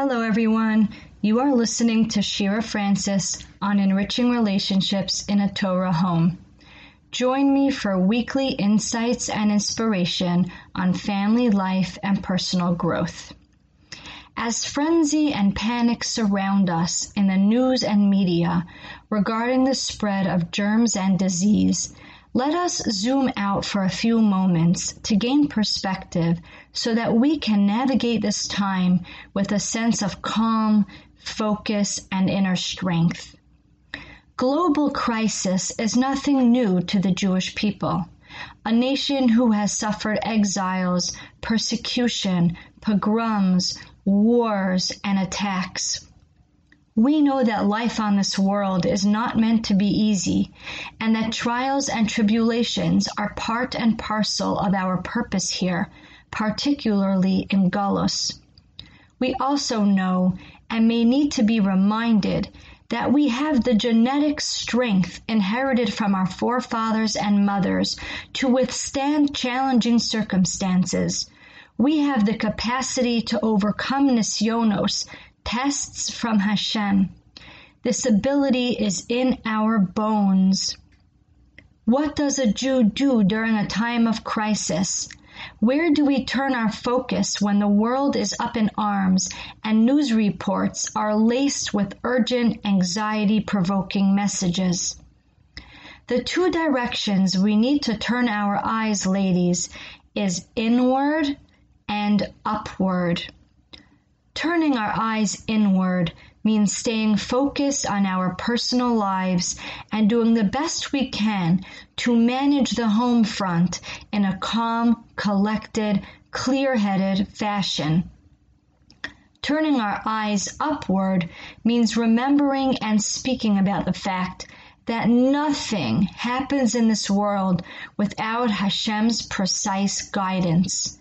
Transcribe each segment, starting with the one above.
Hello, everyone. You are listening to Shira Francis on Enriching Relationships in a Torah Home. Join me for weekly insights and inspiration on family life and personal growth. As frenzy and panic surround us in the news and media regarding the spread of germs and disease, let us zoom out for a few moments to gain perspective so that we can navigate this time with a sense of calm, focus, and inner strength. Global crisis is nothing new to the Jewish people, a nation who has suffered exiles, persecution, pogroms, wars, and attacks. We know that life on this world is not meant to be easy, and that trials and tribulations are part and parcel of our purpose here, particularly in Galus. We also know and may need to be reminded that we have the genetic strength inherited from our forefathers and mothers to withstand challenging circumstances. We have the capacity to overcome nisyonos, tests from Hashem. This ability is in our bones. What does a Jew do during a time of crisis? Where do we turn our focus when the world is up in arms and news reports are laced with urgent, anxiety provoking messages? The two directions we need to turn our eyes, ladies, is inward and upward. Turning our eyes inward means staying focused on our personal lives and doing the best we can to manage the home front in a calm, collected, clear headed fashion. Turning our eyes upward means remembering and speaking about the fact that nothing happens in this world without Hashem's precise guidance.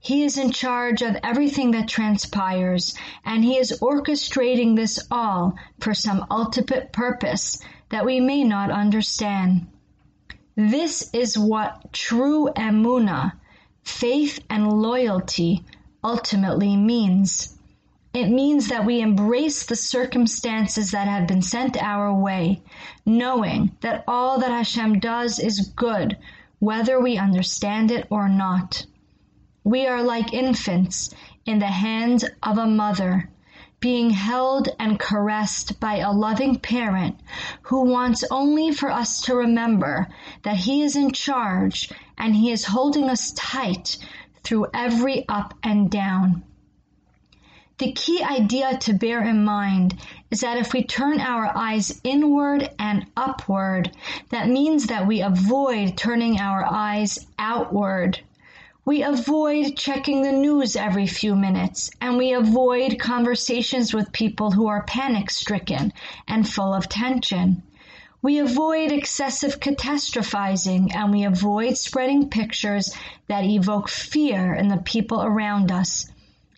He is in charge of everything that transpires, and He is orchestrating this all for some ultimate purpose that we may not understand. This is what true emuna, faith and loyalty, ultimately means. It means that we embrace the circumstances that have been sent our way, knowing that all that Hashem does is good, whether we understand it or not. We are like infants in the hands of a mother, being held and caressed by a loving parent who wants only for us to remember that he is in charge and he is holding us tight through every up and down. The key idea to bear in mind is that if we turn our eyes inward and upward, that means that we avoid turning our eyes outward we avoid checking the news every few minutes, and we avoid conversations with people who are panic stricken and full of tension. We avoid excessive catastrophizing and we avoid spreading pictures that evoke fear in the people around us.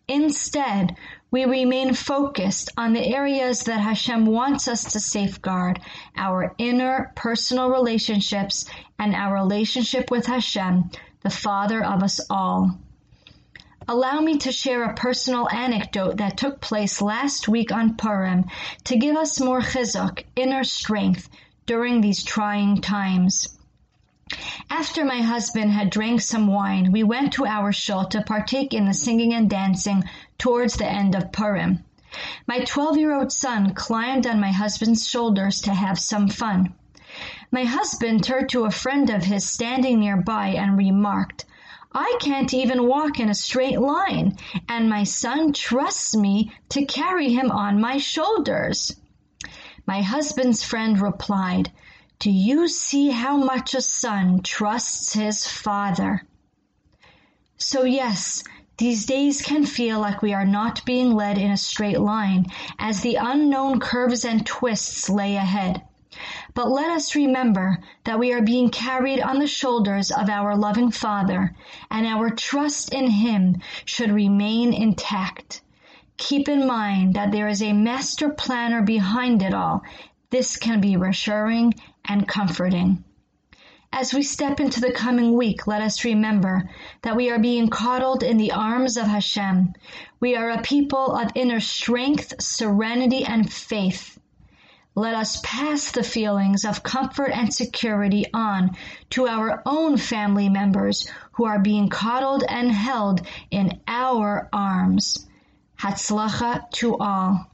Instead, we remain focused on the areas that Hashem wants us to safeguard our inner personal relationships and our relationship with Hashem the Father of us all. Allow me to share a personal anecdote that took place last week on Purim to give us more chizuk, inner strength, during these trying times. After my husband had drank some wine, we went to our shul to partake in the singing and dancing towards the end of Purim. My 12 year old son climbed on my husband's shoulders to have some fun. My husband turned to a friend of his standing nearby and remarked, I can't even walk in a straight line, and my son trusts me to carry him on my shoulders. My husband's friend replied, Do you see how much a son trusts his father? So yes, these days can feel like we are not being led in a straight line as the unknown curves and twists lay ahead. But let us remember that we are being carried on the shoulders of our loving Father, and our trust in Him should remain intact. Keep in mind that there is a master planner behind it all. This can be reassuring and comforting. As we step into the coming week, let us remember that we are being coddled in the arms of Hashem. We are a people of inner strength, serenity, and faith. Let us pass the feelings of comfort and security on to our own family members who are being coddled and held in our arms. Hatzlacha to all.